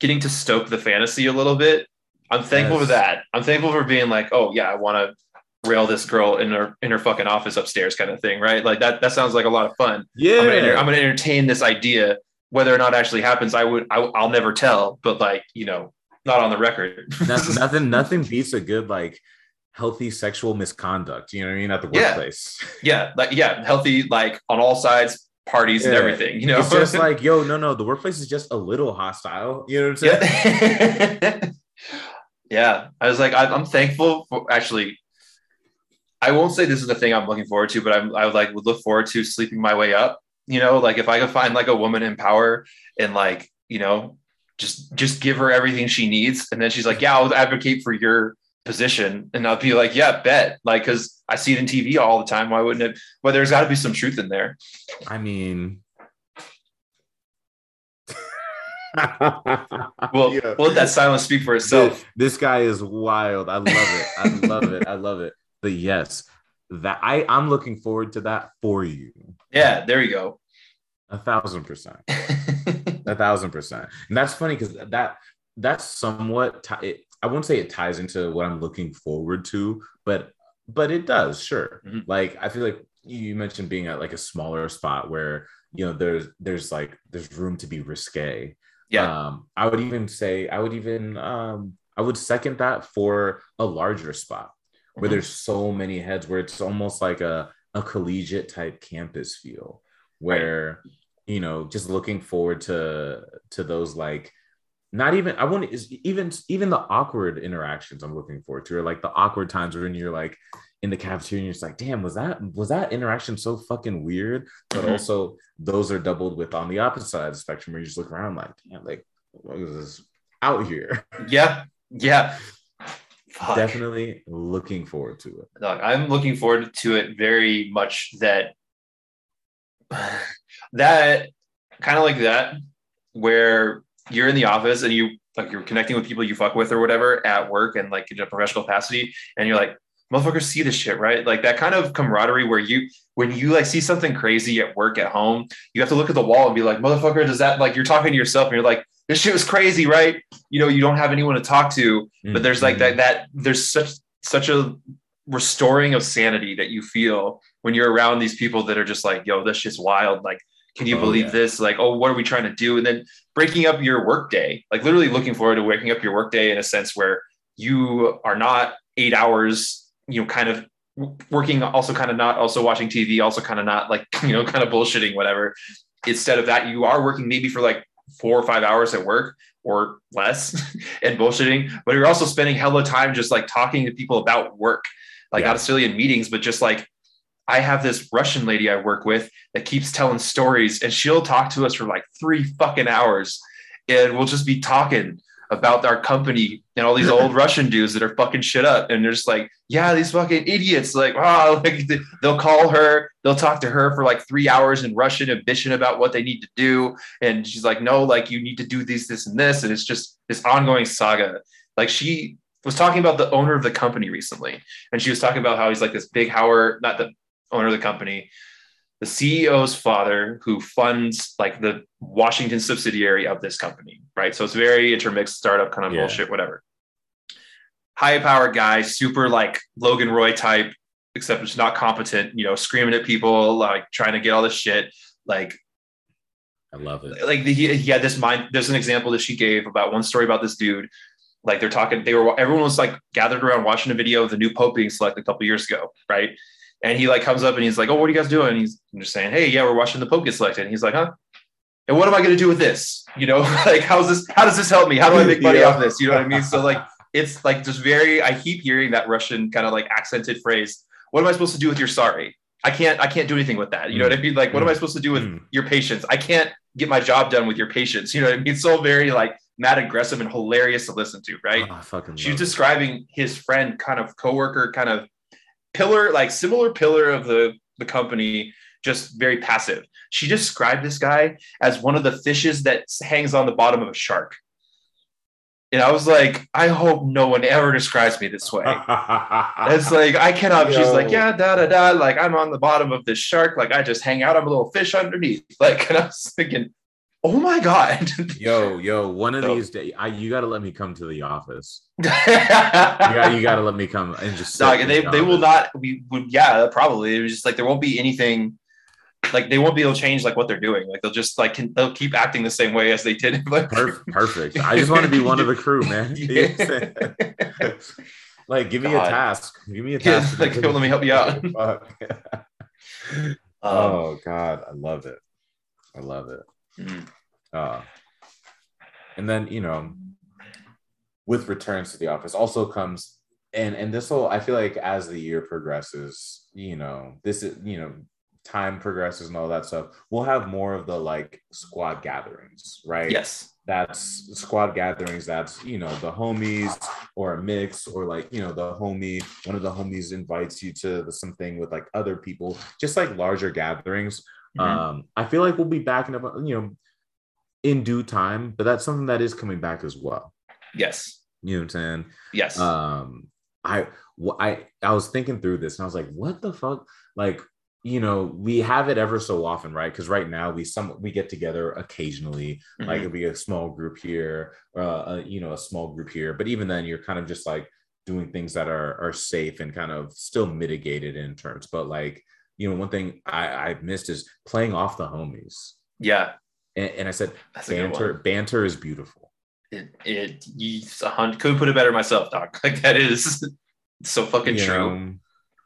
getting to stoke the fantasy a little bit. I'm thankful Yes. for that. I'm thankful for being like oh yeah i want to rail this girl in her in her fucking office upstairs kind of thing right? Like that that sounds like a lot of fun. Yeah. I'm, gonna, enter- I'm gonna entertain this idea. Whether or not it actually happens i would I, i'll never tell but like you know not on the record. Nothing, nothing nothing beats a good like healthy sexual misconduct. You know what I mean? At the workplace. yeah like yeah healthy like on all sides parties and everything you know It's just like, yo, no, no, the workplace is just a little hostile. You know what I'm saying? Yeah. yeah. I was like, I'm thankful for actually. I won't say this is the thing I'm looking forward to, but I'm, I would like would look forward to sleeping my way up. You know, like if I could find like a woman in power and like, you know, just just give her everything she needs. And then she's like, yeah, I'll advocate for your position. And I'll be like, yeah, bet. Like, cause I see it in TV all the time. Why wouldn't it? But there's got to be some truth in there. I mean, Well, Yeah. we'll let that silence speak for itself. This, this guy is wild. I love it. I love it. I love it. But yes, that I I'm looking forward to that for you. Yeah, there you go. A thousand percent. A thousand percent. And that's funny because that that's somewhat. T- it, I won't say it ties into what I'm looking forward to, but but it does. Sure. Mhm. Like I feel like you mentioned being at like a smaller spot where you know there's there's like there's room to be risque. Yeah. Um, I would even say I would even um I would second that for a larger spot where Mhm. there's so many heads where it's almost like a a collegiate type campus feel where you know just looking forward to to those like not even I want is even even the awkward interactions I'm looking forward to or like the awkward times when you're like in the cafeteria and you're just like damn was that was that interaction so fucking weird but Mhm. also those are doubled with on the opposite side of the spectrum where you just look around like damn like what is this out here Yeah, yeah. Fuck. definitely looking forward to it Look, I'm looking forward to it very much. That that kind of like that, where you're in the office and you like you're connecting with people you fuck with or whatever at work and like in a professional capacity, and you're like, motherfuckers see this shit, right? Like that kind of camaraderie where you when you like see something crazy at work at home, you have to look at the wall and be like, motherfucker, does that like you're talking to yourself and you're like, this shit was crazy, right? You know, you don't have anyone to talk to, but there's like that mm-hmm. that there's such such a restoring of sanity that you feel when you're around these people that are just like yo this shit's wild like can you Oh, believe yeah. this like oh what are we trying to do and then breaking up your workday, like literally looking forward to waking up your workday in a sense where you are not eight hours you know kind of working also kind of not also watching tv also kind of not like you know kind of bullshitting whatever instead of that you are working maybe for like four or five hours at work or less and bullshitting, but you're also spending hella time just like talking to people about work, like Yeah. not necessarily in meetings, but just like I have this Russian lady I work with that keeps telling stories and she'll talk to us for like three fucking hours and we'll just be talking about our company and all these old Russian dudes that are fucking shit up. And they're just like, yeah, these fucking idiots. Like, wow, ah, like they'll call her, they'll talk to her for like three hours in Russian and bitching about what they need to do. And she's like, no, like you need to do this, this, and this. And it's just this ongoing saga. Like she was talking about the owner of the company recently. And she was talking about how he's like this big Howard, not the owner of the company, the CEO's father who funds like the Washington subsidiary of this company, right? So it's very intermixed startup kind of Yeah. bullshit, whatever. high powered guy, super like Logan Roy type, except it's not competent, you know, screaming at people, like trying to get all this shit. Like, I love it. like the, he, he had this mind. There's an example that she gave about one story about this dude. Like they're talking, they were everyone was like gathered around watching a video of the new pope being selected a couple years ago, right? And he like comes up and he's like, "Oh, what are you guys doing?" And he's just saying, "Hey, yeah, we're watching the pope get selected." And he's like, "Huh? And what am I going to do with this? You know, like how's this? How does this help me? How do I make money Yeah. off this? You know what I mean? So like, it's like just very. I keep hearing that Russian kind of like accented phrase. What am I supposed to do with your sorry? I can't. I can't do anything with that. You know what I mean? Like, what am I supposed to do with Mm. your patience? I can't get my job done with your patience. You know what I mean? It's so very like mad aggressive and hilarious to listen to, right? Oh, I fucking She was love it. describing his friend, kind of coworker, kind of pillar, like similar pillar of the the company, just very passive. She described this guy as one of the fishes that hangs on the bottom of a shark. And I was like, I hope no one ever describes me this way. It's like I cannot. She's like, yeah, da da da. Like I'm on the bottom of this shark. Like I just hang out. I'm a little fish underneath. Like, and I was thinking, oh my god. yo, yo, one of So- these days, I, you got to let me come to the office. You you got, to let me come and just. Dog, they, the they will not. We would, yeah, probably. It was just like there won't be anything. Like they won't be able to change like what they're doing. Like they'll just like can, they'll keep acting the same way as they did. Like, Perf- perfect. I just want to be one of the crew, man. You know what I'm saying? like, give me God. a task. Give me a Yeah, task. like, let me help you out. Um, oh God, I love it. I love it. Mm, Uh, and then you know, with returns to the office also comes, and and this will I feel like as the year progresses, you know, this is you know, time progresses and all that stuff. We'll have more of the like squad gatherings, right? yes. that's squad gatherings that's you know the homies or a mix or like you know the homie one of the homies invites you to something with like other people just like larger gatherings Mhm. um i feel like we'll be backing up you know in due time but that's something that is coming back as well yes. you know what i'm saying Yes. um i i i was thinking through this and i was like what the fuck like you know we have it ever so often right because right now we some we get together occasionally Mhm. like it'll be a small group here uh, uh you know a small group here but even then you're kind of just like doing things that are are safe and kind of still mitigated in terms but like you know one thing i i missed is playing off the homies yeah. and, and i said That's banter banter is beautiful It, it you, couldn't put it better myself, Doc. Like that is so fucking you true.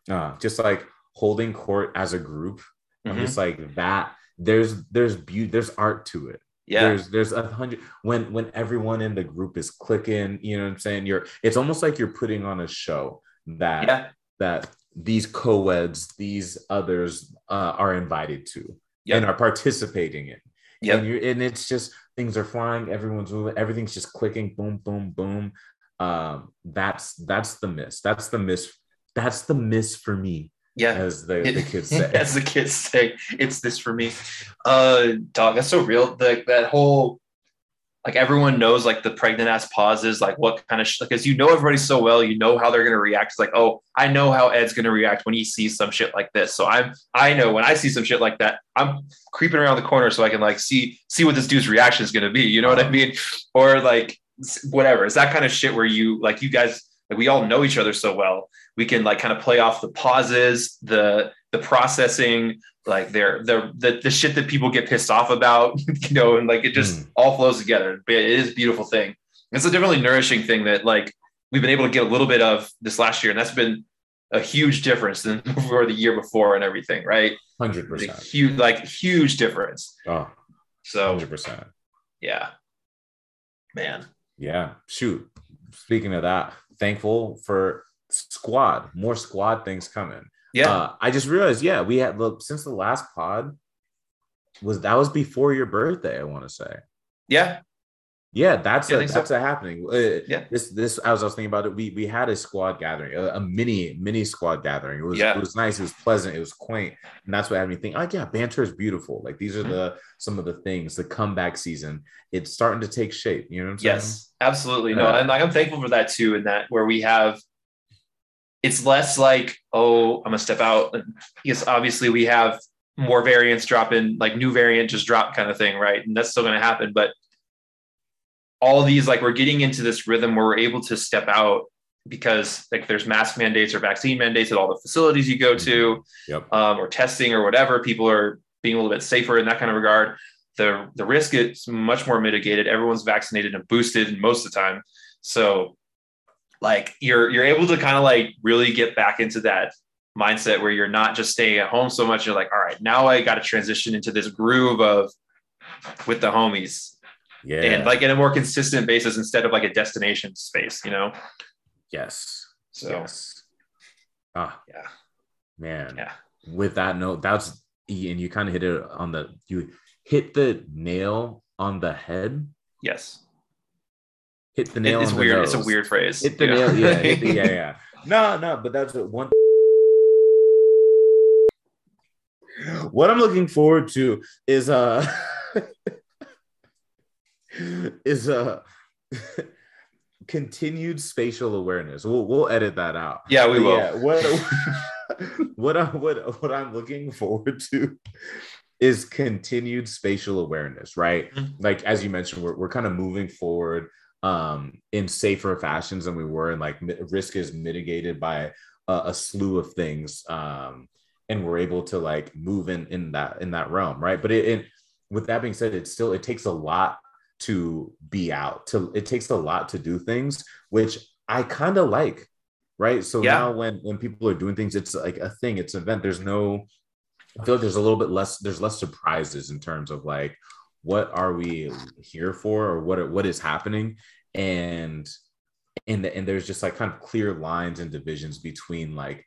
know? uh, just like holding court as a group i'm Mhm. just like that there's there's beauty there's art to it Yeah. there's there's a hundred when when everyone in the group is clicking you know what i'm saying you're it's almost like you're putting on a show that Yeah. that these co-eds these others uh, are invited to Yep. and are participating in Yep. and, you're, and it's just things are flying everyone's moving everything's just clicking boom boom boom um that's that's the miss that's the miss that's the miss for me Yeah. as the, the kids say As the kids say, it's this for me. Uh dog, that's so real. The, that whole like everyone knows like the pregnant ass pauses, like what kind of sh- as you know everybody so well, you know how they're gonna react. It's like, oh, I know how Ed's gonna react when he sees some shit like this. So I'm I know when I see some shit like that, I'm creeping around the corner so I can like see see what this dude's reaction is gonna be. You know what I mean? Or like whatever. It's that kind of shit where you like you guys like we all know each other so well. We can like kind of play off the pauses, the the processing, like their the the, the shit that people get pissed off about, you know, and like it just Mm. all flows together. But It is a beautiful thing. It's a definitely nourishing thing that like we've been able to get a little bit of this last year, and that's been a huge difference than for the year before and everything, right? 100% huge, like huge difference. oh So 100% yeah, man, Yeah, shoot. Speaking of that, thankful for squad, more squad things coming. Yeah, Uh, I just realized, yeah, we had look since the last pod was that was before your birthday. I want to say, yeah, yeah, that's Yeah, a, think so. that's a happening. Uh, Yeah. this this as I was thinking about it, we we had a squad gathering, a, a mini mini squad gathering. It was Yeah. it was nice, it was pleasant, it was quaint, and that's what had me think, like, yeah, banter is beautiful. Like these are the some of the things. The comeback season, it's starting to take shape. You know what I'm saying? Yes, absolutely. No, Yeah. and like I'm thankful for that too. In that where we have, it's less like, oh, I'm gonna step out. Yes, obviously we have more variants drop in, like new variant just drop kind of thing, right? And that's still gonna happen. But all these, like, we're getting into this rhythm where we're able to step out because like there's mask mandates or vaccine mandates at all the facilities you go to, Yep. um, or testing or whatever. People are being a little bit safer in that kind of regard. The the risk is much more mitigated. Everyone's vaccinated and boosted most of the time, so like you're you're able to kind of like really get back into that mindset where you're not just staying at home so much. You're like, all right, now I got to transition into this groove of with the homies Yeah. and like in a more consistent basis instead of like a destination space, you know? yes. So yes. Ah, yeah, man. Yeah. With that note, that's and you kind of hit it on the you hit the nail on the head. yes, Hit the nail. it's on the weird. It's a weird phrase. Hit the know? nail. Yeah, the, yeah, yeah. No, no, but that's what one. What I'm looking forward to is uh is uh continued spatial awareness. We'll we'll edit that out. yeah, we But will. yeah, what what I what what I'm looking forward to is continued spatial awareness, right? Mhm. Like as you mentioned, we're we're kind of moving forward um in safer fashions than we were, and like risk is mitigated by a, a slew of things, um, and we're able to like move in in that in that realm, right? But it, it with that being said, it still it takes a lot to be out. To it takes a lot to do things, which I kind of like right so Yeah. now when when people are doing things it's like a thing it's an event there's no i feel like there's a little bit less there's less surprises in terms of like what are we here for or what what is happening and and and there's just like kind of clear lines and divisions between like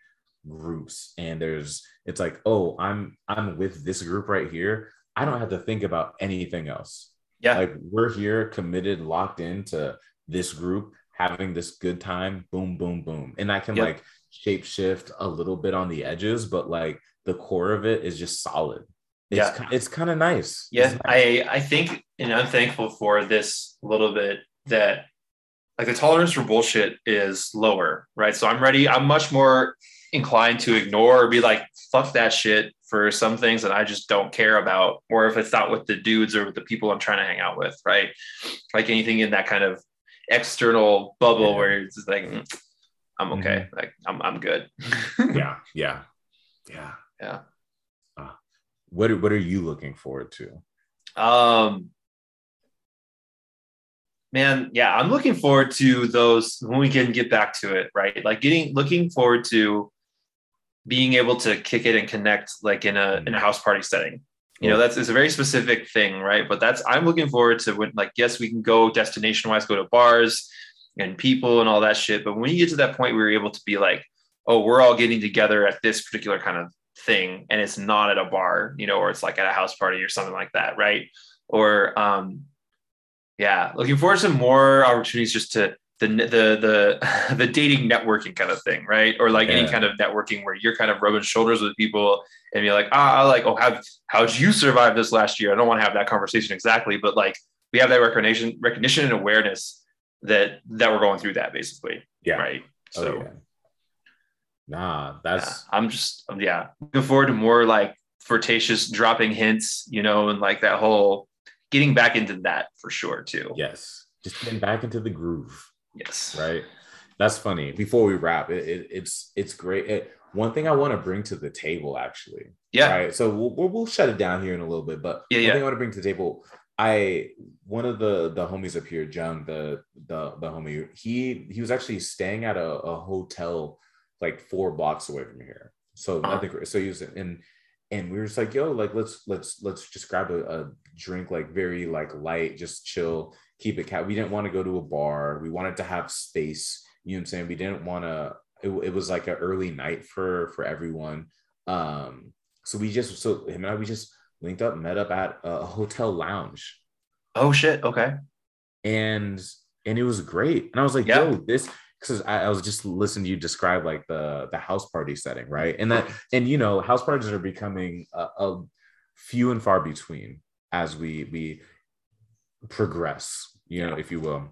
groups and there's it's like oh i'm i'm with this group right here i don't have to think about anything else Yeah. like we're here committed locked into this group having this good time boom boom boom and i can Yep. like shape shift a little bit on the edges but like the core of it is just solid it's, Yeah. it's kind of nice Yeah, nice. I I think, and I'm thankful for this little bit that like the tolerance for bullshit is lower, right? So I'm ready. I'm much more inclined to ignore or be like, fuck that shit for some things that I just don't care about, or if it's not with the dudes or with the people I'm trying to hang out with, right? Like anything in that kind of external bubble Yeah. where it's just like, "Mm, I'm okay, like I'm I'm good. yeah yeah yeah Yeah. Uh, what what are you looking forward to Um, man, yeah, I'm looking forward to those when we can get back to it, right? Like getting looking forward to being able to kick it and connect like in a in a house party setting. You know, that's it's a very specific thing, right? But that's I'm looking forward to when like yes, we can go destination wise, go to bars and people and all that shit. But when you get to that point where you're able to be like, oh, we're all getting together at this particular kind of thing, and it's not at a bar, you know, or it's like at a house party or something like that, right? Or um, yeah, looking forward to more opportunities just to the the the the dating networking kind of thing, right? Or like any kind of networking where you're kind of rubbing shoulders with people and you're like, ah, I like, oh, how how'd you survive this last year? I don't want to have that conversation exactly, but like we have that recognition, recognition and awareness that that we're going through that basically, yeah right? Oh, So yeah. nah yeah, that's I'm just yeah looking forward to more like flirtatious dropping hints, you know, and like that whole getting back into that for sure too. yes just getting back into the groove Yes. right that's funny before we wrap it, it it's it's great it, one thing i want to bring to the table actually Yeah. right so we'll, we'll, we'll shut it down here in a little bit but Yeah, one yeah. thing i want to bring to the table i one of the the homies up here jung the the the homie he he was actually staying at a, a hotel like four blocks away from here so Uh-huh. nothing so he was in and we were just like yo like let's let's let's just grab a, a drink like very like light just chill keep it cat we didn't want to go to a bar we wanted to have space you know what i'm saying we didn't want to it, it was like an early night for for everyone um so we just so him and i we just linked up met up at a hotel lounge Oh shit. Okay. and and it was great and i was like Yeah. yo this because I, I was just listening to you describe like the the house party setting right and that and you know house parties are becoming a, a few and far between as we we progress you know if you will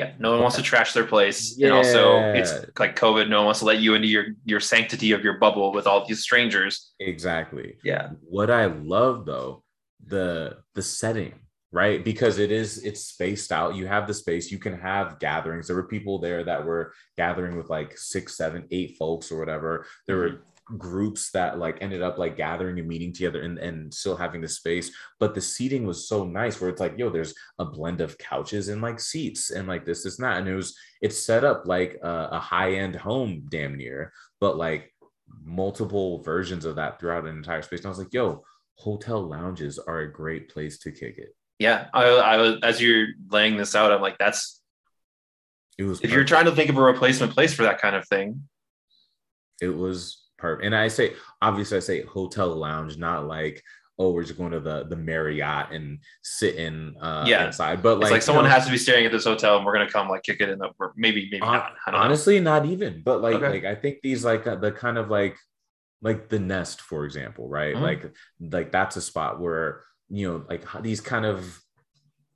Yeah. No one wants to trash their place. And also it's like COVID. No one wants to let you into your your sanctity of your bubble with all these strangers. exactly Yeah. what i love though the the setting right because it is it's spaced out you have the space you can have gatherings there were people there that were gathering with like six seven eight folks or whatever there were mm-hmm. Groups that like ended up like gathering and meeting together and, and still having the space but the seating was so nice where it's like yo there's a blend of couches and like seats and like this this and that and it was it's set up like a, a high-end home damn near but like multiple versions of that throughout an entire space and i was like yo hotel lounges are a great place to kick it Yeah, I, I was as you're laying this out, I'm like, that's it was if you're trying to think of a replacement place for that kind of thing. it was perfect. And I say, obviously, I say hotel lounge, not like, oh, we're just going to the the Marriott and sitting uh, Yeah. inside. But It's like, like, someone know, has to be staring at this hotel, and we're gonna come like kick it in the or maybe maybe not. Don't know. honestly, not even. But like, Okay. like I think these like uh, the kind of like like the nest, for example, right? Mhm. Like like that's a spot where you know like these kind of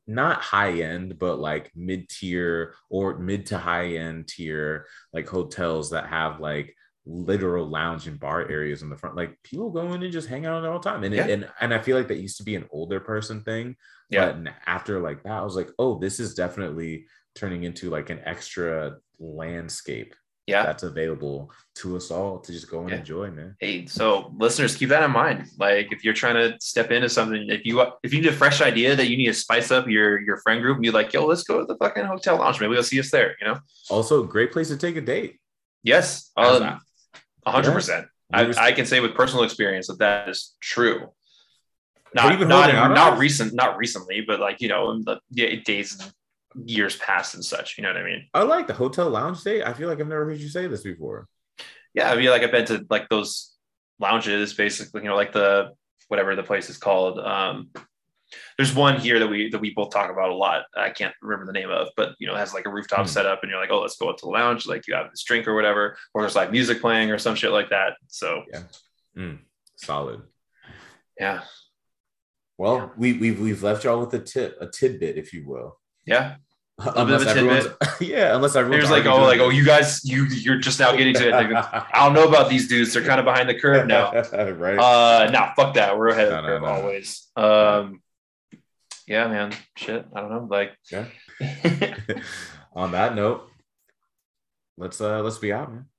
not high end, but like mid tier or mid to high end tier like hotels that have like literal lounge and bar areas in the front. Like people go in and just hang out all the time. And it, and and I feel like that used to be an older person thing. Yeah. But after like that, I was like, oh, this is definitely turning into like an extra landscape Yeah. that's available to us all to just go and Yeah. enjoy, man. Hey, so listeners, keep that in mind. Like if you're trying to step into something, if you if you need a fresh idea that you need to spice up your your friend group, and you're like, yo, let's go to the fucking hotel lounge. Maybe they'll see us there. You know? Also, great place to take a date. Yes, um, hundred percent. I, I can say with personal experience that that is true. Not not, out not recent, not recently, but like you know, in the yeah, days years past and such. You know what I mean? I like the hotel lounge date. I feel like I've never heard you say this before. Yeah, I mean, like I've been to like those lounges, basically. You know, like the whatever the place is called. Um, there's one here that we that we both talk about a lot. I can't remember the name of, but you know, it has like a rooftop Hmm. setup, and you're like, oh, let's go up to the lounge. Like you have this drink or whatever, or there's like music playing or some shit like that. So Mm, solid. yeah, Well, we, we've we've left y'all with a tip, a tidbit, if you will. yeah. of Unless a everyone's, yeah, unless everyone's like, oh, like, oh, you guys, you you're just now getting to it. I don't know about these dudes. They're kind of behind the curve now. right? Uh, nah, fuck that. We're ahead of No, the no, curve no. always. Um, yeah, man. Shit, I don't know. Like, Yeah. On that note, let's uh let's be out, man.